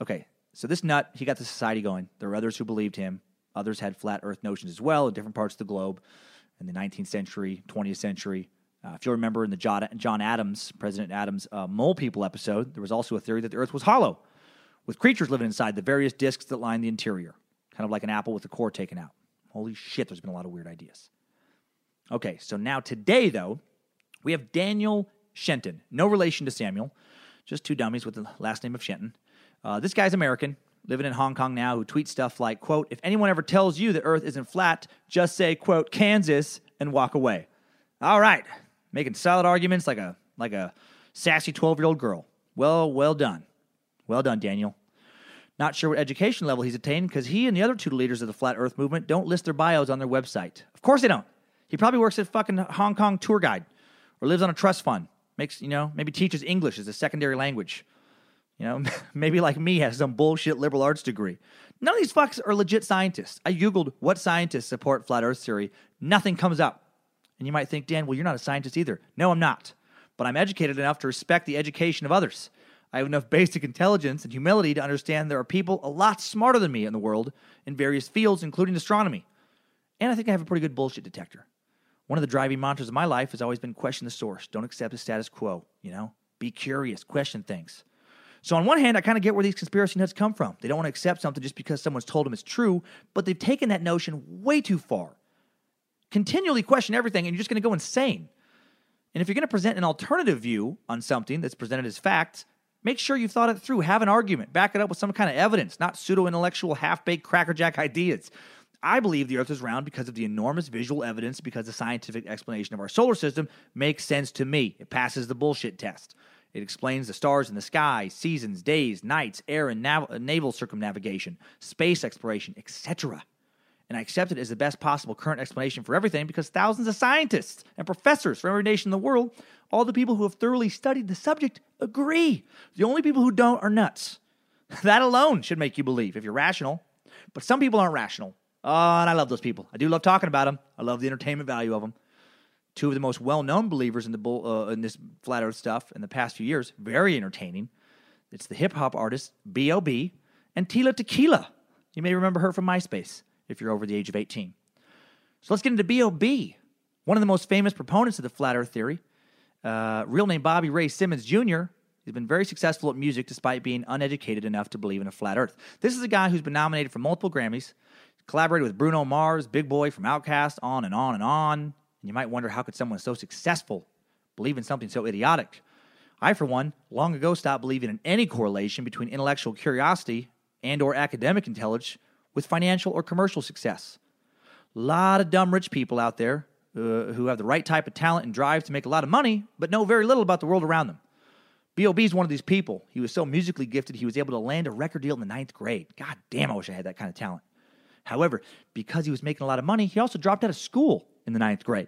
Okay, so this nut, he got the society going. There were others who believed him. Others had flat earth notions as well in different parts of the globe in the 19th century, 20th century. Uh, if you'll remember in the John Adams, President Adams uh, Mole People episode, there was also a theory that the earth was hollow, with creatures living inside the various discs that line the interior, kind of like an apple with the core taken out. Holy shit, there's been a lot of weird ideas. Okay, so now today, though, we have Daniel Shenton, no relation to Samuel, just two dummies with the last name of Shenton. Uh, this guy's American, living in Hong Kong now, who tweets stuff like, quote, if anyone ever tells you the earth isn't flat, just say, quote, Kansas and walk away. All right. Making solid arguments like a like a sassy 12-year-old girl. Well, well done. Well done, Daniel. Not sure what education level he's attained because he and the other two leaders of the flat earth movement don't list their bios on their website. Of course they don't. He probably works at fucking Hong Kong tour guide or lives on a trust fund. Makes, you know, maybe teaches English as a secondary language You know, maybe like me has some bullshit liberal arts degree. None of these fucks are legit scientists. I Googled what scientists support flat earth theory. Nothing comes up. And you might think, Dan, well, you're not a scientist either. No, I'm not. But I'm educated enough to respect the education of others. I have enough basic intelligence and humility to understand there are people a lot smarter than me in the world in various fields, including astronomy. And I think I have a pretty good bullshit detector. One of the driving mantras of my life has always been question the source. Don't accept the status quo, you know? Be curious, question things. So, on one hand, I kind of get where these conspiracy nuts come from. They don't want to accept something just because someone's told them it's true, but they've taken that notion way too far. Continually question everything, and you're just going to go insane. And if you're going to present an alternative view on something that's presented as fact, make sure you've thought it through. Have an argument. Back it up with some kind of evidence, not pseudo intellectual, half baked crackerjack ideas. I believe the Earth is round because of the enormous visual evidence, because the scientific explanation of our solar system makes sense to me. It passes the bullshit test. It explains the stars in the sky, seasons, days, nights, air and nav- uh, naval circumnavigation, space exploration, etc. And I accept it as the best possible current explanation for everything because thousands of scientists and professors from every nation in the world, all the people who have thoroughly studied the subject, agree. The only people who don't are nuts. That alone should make you believe if you're rational. But some people aren't rational. Oh, and I love those people. I do love talking about them. I love the entertainment value of them. Two of the most well-known believers in the bull, uh, in this flat Earth stuff in the past few years. Very entertaining. It's the hip hop artist B.O.B. and Tila Tequila. You may remember her from MySpace if you're over the age of 18. So let's get into B.O.B., one of the most famous proponents of the flat Earth theory. Uh, real name Bobby Ray Simmons Jr. He's been very successful at music despite being uneducated enough to believe in a flat Earth. This is a guy who's been nominated for multiple Grammys, collaborated with Bruno Mars, Big Boi from Outkast, on and on and on. And you might wonder how could someone so successful believe in something so idiotic? I, for one, long ago stopped believing in any correlation between intellectual curiosity and or academic intelligence with financial or commercial success. A lot of dumb rich people out there uh, who have the right type of talent and drive to make a lot of money, but know very little about the world around them. B.O.B. is one of these people. He was so musically gifted, he was able to land a record deal in the ninth grade. God damn, I wish I had that kind of talent. However, because he was making a lot of money, he also dropped out of school in the ninth grade.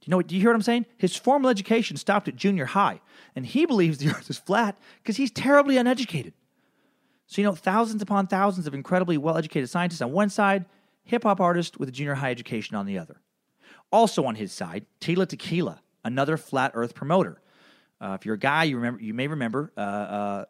Do you know? what? Do you hear what I'm saying? His formal education stopped at junior high, and he believes the Earth is flat because he's terribly uneducated. So you know, thousands upon thousands of incredibly well-educated scientists on one side, hip hop artist with a junior high education on the other. Also on his side, Tila Tequila, another flat Earth promoter. Uh, if you're a guy, you remember, you may remember. Uh, uh,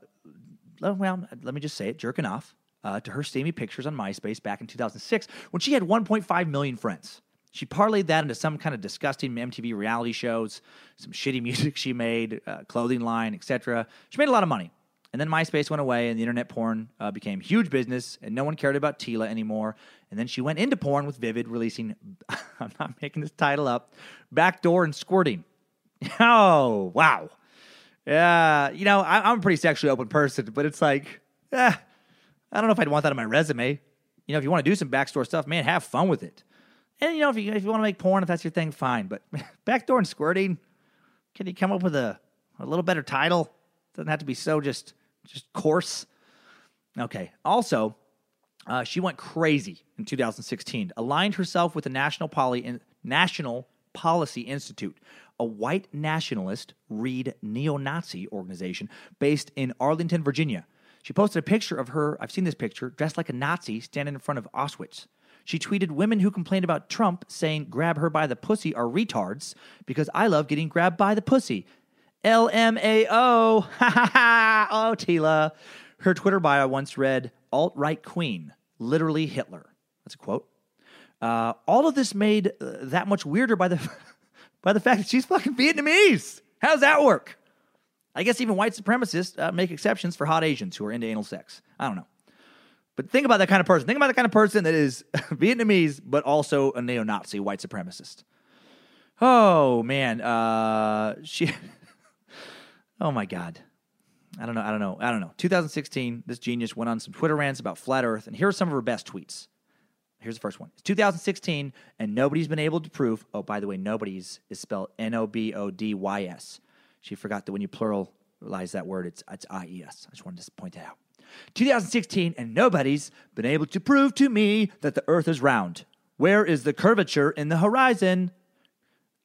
well, let me just say it, jerking off uh, to her steamy pictures on MySpace back in 2006 when she had 1.5 million friends. She parlayed that into some kind of disgusting MTV reality shows, some shitty music she made, uh, clothing line, etc. She made a lot of money. And then MySpace went away, and the internet porn uh, became huge business, and no one cared about Tila anymore. And then she went into porn with Vivid, releasing, I'm not making this title up, Backdoor and Squirting. Oh, wow. Yeah, you know, I, am a pretty sexually open person, but it's like, eh, I don't know if I'd want that on my resume. You know, if you want to do some backdoor stuff, man, have fun with it. And, you know, if you, if you want to make porn, if that's your thing, fine. But backdoor and squirting, can you come up with a, a little better title? Doesn't have to be so just just coarse. Okay. Also, uh, she went crazy in 2016. Aligned herself with the National Poly National Policy Institute, a white nationalist, read neo-Nazi organization based in Arlington, Virginia. She posted a picture of her. I've seen this picture, dressed like a Nazi, standing in front of Auschwitz. She tweeted women who complained about Trump saying grab her by the pussy are retards because I love getting grabbed by the pussy. LMAO. Ha ha ha. Oh, Tila. Her Twitter bio once read alt right queen, literally Hitler. That's a quote. Uh, all of this made uh, that much weirder by the by the fact that she's fucking Vietnamese. How's that work? I guess even white supremacists uh, make exceptions for hot Asians who are into anal sex. I don't know. But think about that kind of person. Think about the kind of person that is Vietnamese, but also a neo Nazi white supremacist. Oh, man. Uh, she. Oh my God. I don't know. I don't know. I don't know. 2016, this genius went on some Twitter rants about flat Earth, and here are some of her best tweets. Here's the first one. It's 2016, and nobody's been able to prove. Oh, by the way, nobody's is spelled N O B O D Y S. She forgot that when you pluralize that word, it's it's I E S. I just wanted to point that out. 2016, and nobody's been able to prove to me that the Earth is round. Where is the curvature in the horizon?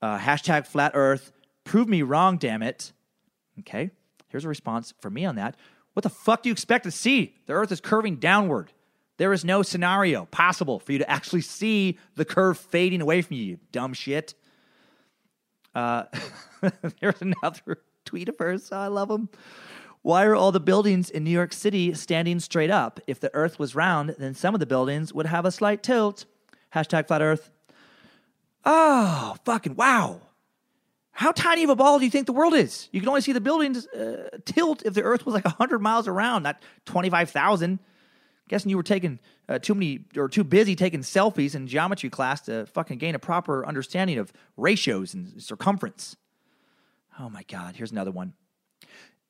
Uh, hashtag flat Earth. Prove me wrong, damn it. Okay, here's a response for me on that. What the fuck do you expect to see? The Earth is curving downward. There is no scenario possible for you to actually see the curve fading away from you, you dumb shit. Uh, there's another tweet of hers. I love them. Why are all the buildings in New York City standing straight up? If the Earth was round, then some of the buildings would have a slight tilt. Hashtag flat Earth. Oh, fucking wow. How tiny of a ball do you think the world is? You can only see the buildings uh, tilt if the Earth was like 100 miles around, not 25,000. Guessing you were taking uh, too many or too busy taking selfies in geometry class to fucking gain a proper understanding of ratios and circumference. Oh my God, here's another one.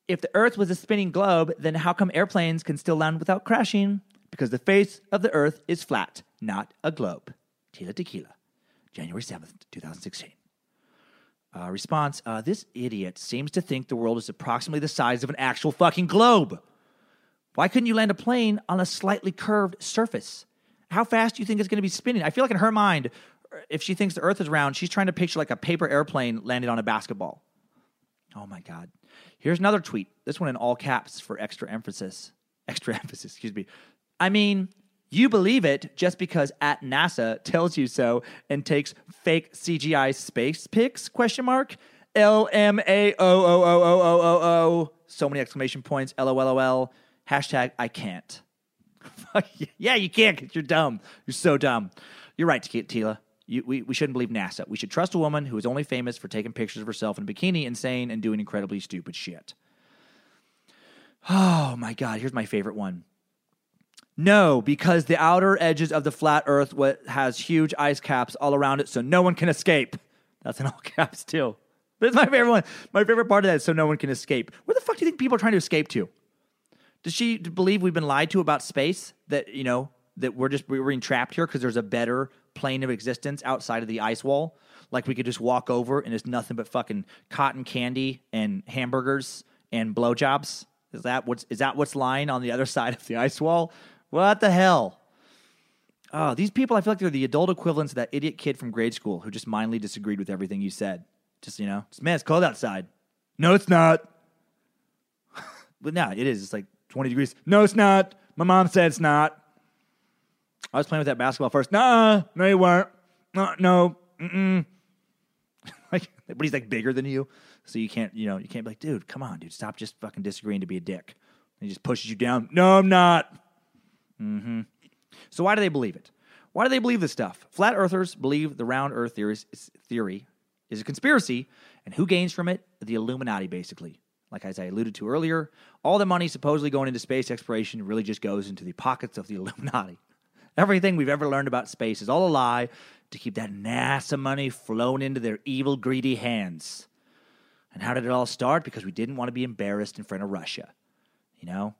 If the Earth was a spinning globe, then how come airplanes can still land without crashing? Because the face of the Earth is flat, not a globe. Tila Tequila, January 7th, 2016. Uh, response uh, This idiot seems to think the world is approximately the size of an actual fucking globe. Why couldn't you land a plane on a slightly curved surface? How fast do you think it's going to be spinning? I feel like in her mind, if she thinks the Earth is round, she's trying to picture like a paper airplane landing on a basketball. Oh my God. Here's another tweet. This one in all caps for extra emphasis. Extra emphasis, excuse me. I mean, you believe it just because at NASA tells you so and takes fake CGI space pics? Question mark. L M A O O O O O O O. So many exclamation points. L O L O L. Hashtag I can't. yeah, you can't because you're dumb. You're so dumb. You're right, Tila. You, we, we shouldn't believe NASA. We should trust a woman who is only famous for taking pictures of herself in a bikini insane, and doing incredibly stupid shit. Oh my God, here's my favorite one. No, because the outer edges of the flat Earth has huge ice caps all around it, so no one can escape. That's in all caps too. That's my favorite one. My favorite part of that is so no one can escape. Where the fuck do you think people are trying to escape to? Does she believe we've been lied to about space? That you know that we're just we're being trapped here because there's a better plane of existence outside of the ice wall? Like we could just walk over and it's nothing but fucking cotton candy and hamburgers and blowjobs? Is that what's is that what's lying on the other side of the ice wall? What the hell? Oh, these people, I feel like they're the adult equivalents of that idiot kid from grade school who just mindly disagreed with everything you said. Just, you know, just, man, it's cold outside. No, it's not. but no, it is. It's like 20 degrees. No, it's not. My mom said it's not. I was playing with that basketball first. Nah, no, you weren't. No, no. Mm-mm. like, but he's like bigger than you. So you can't, you know, you can't be like, dude, come on, dude, stop just fucking disagreeing to be a dick. And he just pushes you down. No, I'm not. Mm-hmm. So why do they believe it? Why do they believe this stuff? Flat earthers believe the round earth theory is, theory is a conspiracy, and who gains from it? The Illuminati, basically. Like as I alluded to earlier, all the money supposedly going into space exploration really just goes into the pockets of the Illuminati. Everything we've ever learned about space is all a lie to keep that NASA money flowing into their evil, greedy hands. And how did it all start? Because we didn't want to be embarrassed in front of Russia. You know?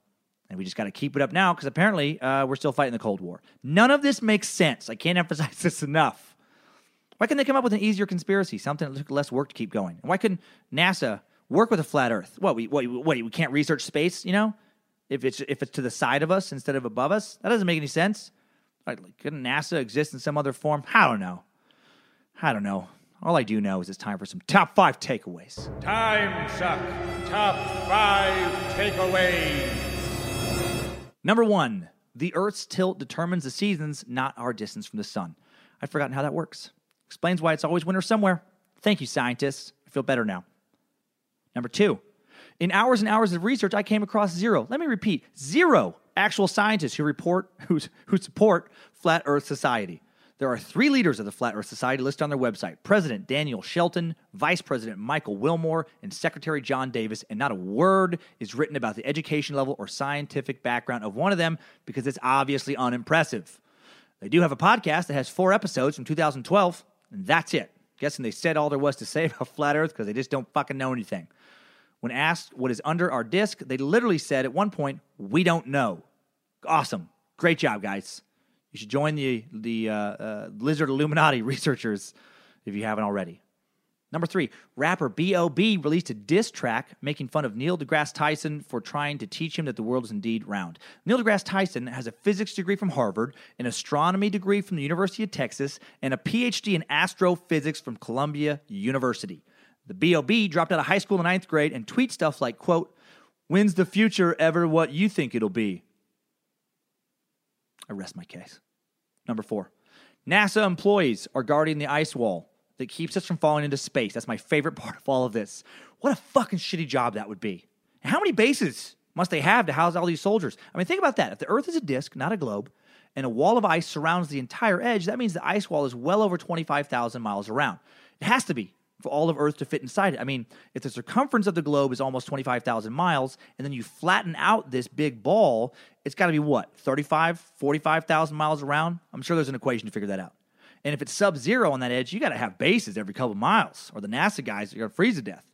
And we just got to keep it up now because apparently uh, we're still fighting the Cold War. None of this makes sense. I can't emphasize this enough. Why couldn't they come up with an easier conspiracy, something that took less work to keep going? And why couldn't NASA work with a flat Earth? What we what, what we can't research space? You know, if it's if it's to the side of us instead of above us, that doesn't make any sense. Like, couldn't NASA exist in some other form? I don't know. I don't know. All I do know is it's time for some top five takeaways. Time suck. Top five takeaways. Number one, the Earth's tilt determines the seasons, not our distance from the sun. I'd forgotten how that works. Explains why it's always winter somewhere. Thank you, scientists. I feel better now. Number two, in hours and hours of research, I came across zero. Let me repeat zero actual scientists who report who, who support Flat Earth Society. There are three leaders of the Flat Earth Society listed on their website President Daniel Shelton, Vice President Michael Wilmore, and Secretary John Davis. And not a word is written about the education level or scientific background of one of them because it's obviously unimpressive. They do have a podcast that has four episodes from 2012, and that's it. Guessing they said all there was to say about Flat Earth because they just don't fucking know anything. When asked what is under our disk, they literally said at one point, We don't know. Awesome. Great job, guys. You should join the the uh, uh, Lizard Illuminati researchers if you haven't already. Number three, rapper B.O.B. released a diss track making fun of Neil deGrasse Tyson for trying to teach him that the world is indeed round. Neil deGrasse Tyson has a physics degree from Harvard, an astronomy degree from the University of Texas, and a PhD in astrophysics from Columbia University. The B.O.B. dropped out of high school in ninth grade and tweet stuff like, quote, When's the future ever what you think it'll be? I rest my case. Number four, NASA employees are guarding the ice wall that keeps us from falling into space. That's my favorite part of all of this. What a fucking shitty job that would be. How many bases must they have to house all these soldiers? I mean, think about that. If the Earth is a disk, not a globe, and a wall of ice surrounds the entire edge, that means the ice wall is well over 25,000 miles around. It has to be for all of Earth to fit inside it. I mean, if the circumference of the globe is almost 25,000 miles, and then you flatten out this big ball, it's got to be what, 35, 45,000 miles around? I'm sure there's an equation to figure that out. And if it's sub zero on that edge, you got to have bases every couple miles, or the NASA guys are going to freeze to death.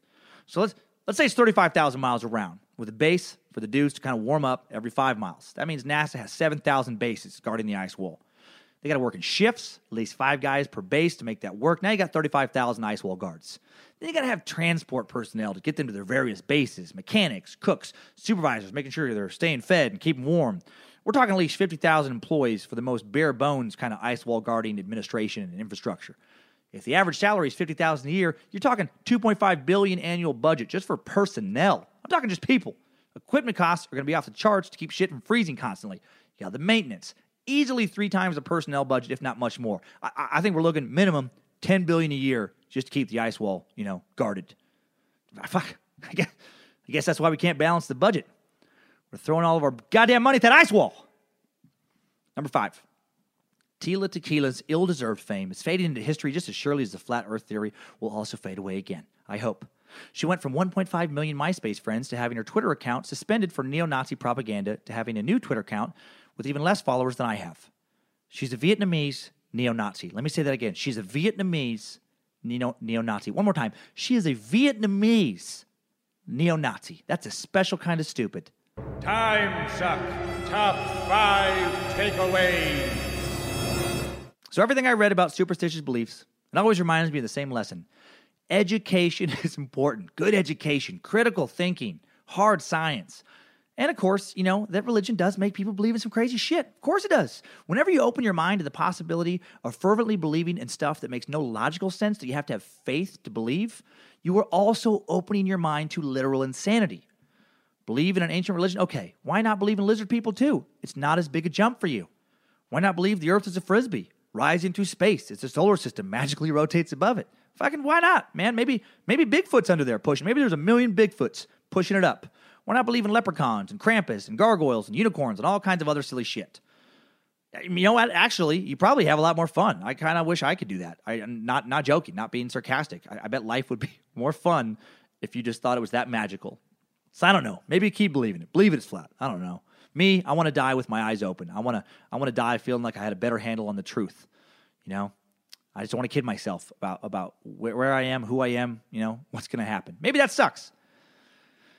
So let's let's say it's 35,000 miles around with a base for the dudes to kind of warm up every five miles. That means NASA has 7,000 bases guarding the ice wall. They got to work in shifts, at least five guys per base to make that work. Now you got 35,000 ice wall guards. Then you got to have transport personnel to get them to their various bases, mechanics, cooks, supervisors, making sure they're staying fed and keeping warm. We're talking at least 50,000 employees for the most bare bones kind of ice wall guarding administration and infrastructure. If the average salary is 50,000 a year, you're talking 2.5 billion annual budget just for personnel. I'm talking just people. Equipment costs are going to be off the charts to keep shit from freezing constantly. You got the maintenance, easily three times the personnel budget, if not much more. I, I think we're looking minimum 10 billion a year just to keep the ice wall, you know, guarded. Ah, fuck. I guess, I guess that's why we can't balance the budget. We're throwing all of our goddamn money at that ice wall. Number five. Tila Tequila's ill deserved fame is fading into history just as surely as the flat earth theory will also fade away again. I hope. She went from 1.5 million MySpace friends to having her Twitter account suspended for neo Nazi propaganda to having a new Twitter account with even less followers than I have. She's a Vietnamese neo Nazi. Let me say that again. She's a Vietnamese neo Nazi. One more time. She is a Vietnamese neo Nazi. That's a special kind of stupid. Time suck. Top five takeaways. So, everything I read about superstitious beliefs, it always reminds me of the same lesson. Education is important. Good education, critical thinking, hard science. And of course, you know, that religion does make people believe in some crazy shit. Of course it does. Whenever you open your mind to the possibility of fervently believing in stuff that makes no logical sense, that you have to have faith to believe, you are also opening your mind to literal insanity. Believe in an ancient religion? Okay, why not believe in lizard people too? It's not as big a jump for you. Why not believe the earth is a frisbee, rising through space? It's a solar system, magically rotates above it. Fucking why not, man? Maybe maybe Bigfoot's under there pushing. Maybe there's a million Bigfoots pushing it up. Why not believe in leprechauns and Krampus and gargoyles and unicorns and all kinds of other silly shit? Uh, you know what? Actually, you probably have a lot more fun. I kind of wish I could do that. I am not not joking, not being sarcastic. I, I bet life would be more fun if you just thought it was that magical. So I don't know. Maybe keep believing it. Believe it's flat. I don't know. Me, I want to die with my eyes open. I want to I want to die feeling like I had a better handle on the truth. You know, I just want to kid myself about about where, where I am, who I am. You know, what's going to happen. Maybe that sucks.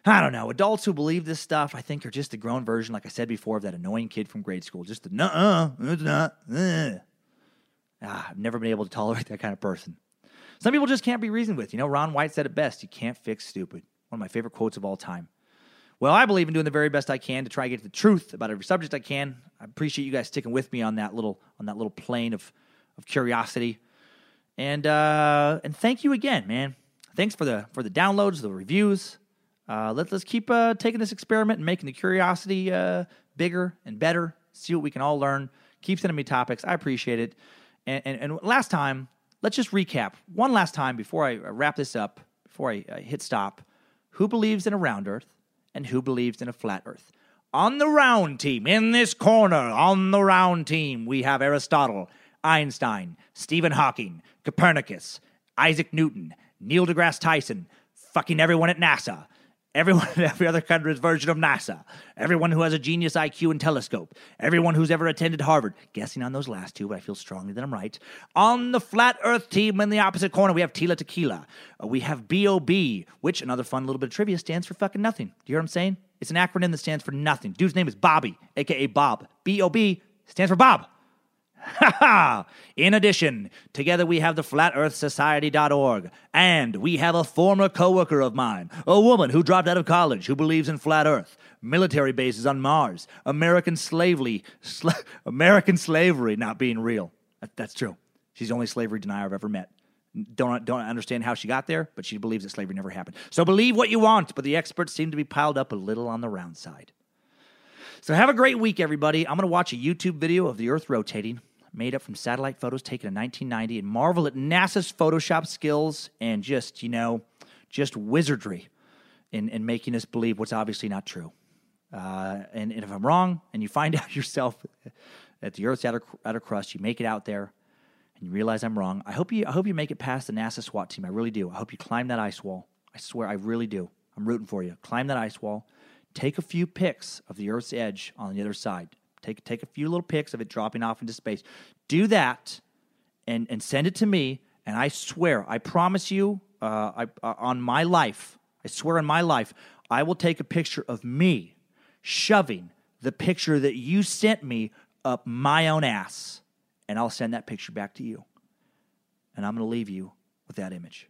I don't know. Adults who believe this stuff, I think, are just a grown version, like I said before, of that annoying kid from grade school. Just the nuh-uh, it's not. Uh. Ah, I've never been able to tolerate that kind of person. Some people just can't be reasoned with. You know, Ron White said it best: "You can't fix stupid." One of my favorite quotes of all time. Well, I believe in doing the very best I can to try to get to the truth about every subject I can. I appreciate you guys sticking with me on that little on that little plane of of curiosity. And uh, and thank you again, man. Thanks for the for the downloads, the reviews. Uh, let, let's keep uh, taking this experiment and making the curiosity uh, bigger and better. See what we can all learn. Keep sending me topics. I appreciate it. And, and, and last time, let's just recap one last time before I wrap this up, before I hit stop. Who believes in a round earth and who believes in a flat earth? On the round team, in this corner, on the round team, we have Aristotle, Einstein, Stephen Hawking, Copernicus, Isaac Newton, Neil deGrasse Tyson, fucking everyone at NASA, everyone in every other country's version of NASA, everyone who has a genius IQ and telescope, everyone who's ever attended Harvard. Guessing on those last two, but I feel strongly that I'm right. On the flat Earth team in the opposite corner, we have Tila Tequila. Uh, we have BOB, which another fun little bit of trivia stands for fucking nothing. Do you hear what I'm saying? It's an acronym that stands for nothing. Dude's name is Bobby, aka Bob. BOB stands for Bob. In addition, together we have the FlatEarthSociety.org, and we have a former coworker of mine, a woman who dropped out of college who believes in flat Earth, military bases on Mars, American slavery, American slavery not being real. That, that's true. She's the only slavery denier I've ever met. don't don't understand how she got there, but she believes that slavery never happened. So believe what you want, but the experts seem to be piled up a little on the round side. So have a great week, everybody. I'm going to watch a YouTube video of the Earth rotating, made up from satellite photos taken in 1990, and marvel at NASA's Photoshop skills and just you know, just wizardry in in making us believe what's obviously not true. Uh, and, and if I'm wrong, and you find out yourself that the Earth's outer outer crust, you make it out there and you realize I'm wrong, I hope you I hope you make it past the NASA SWAT team. I really do. I hope you climb that ice wall. I swear I really do. I'm rooting for you. Climb that ice wall. Take a few pics of the Earth's edge on the other side. Take take a few little pics of it dropping off into space. Do that and and send it to me and I swear, I promise you uh, I, uh, on my life, I swear on my life, I will take a picture of me shoving the picture that you sent me up my own ass and I'll send that picture back to you. And I'm going to leave you with that image.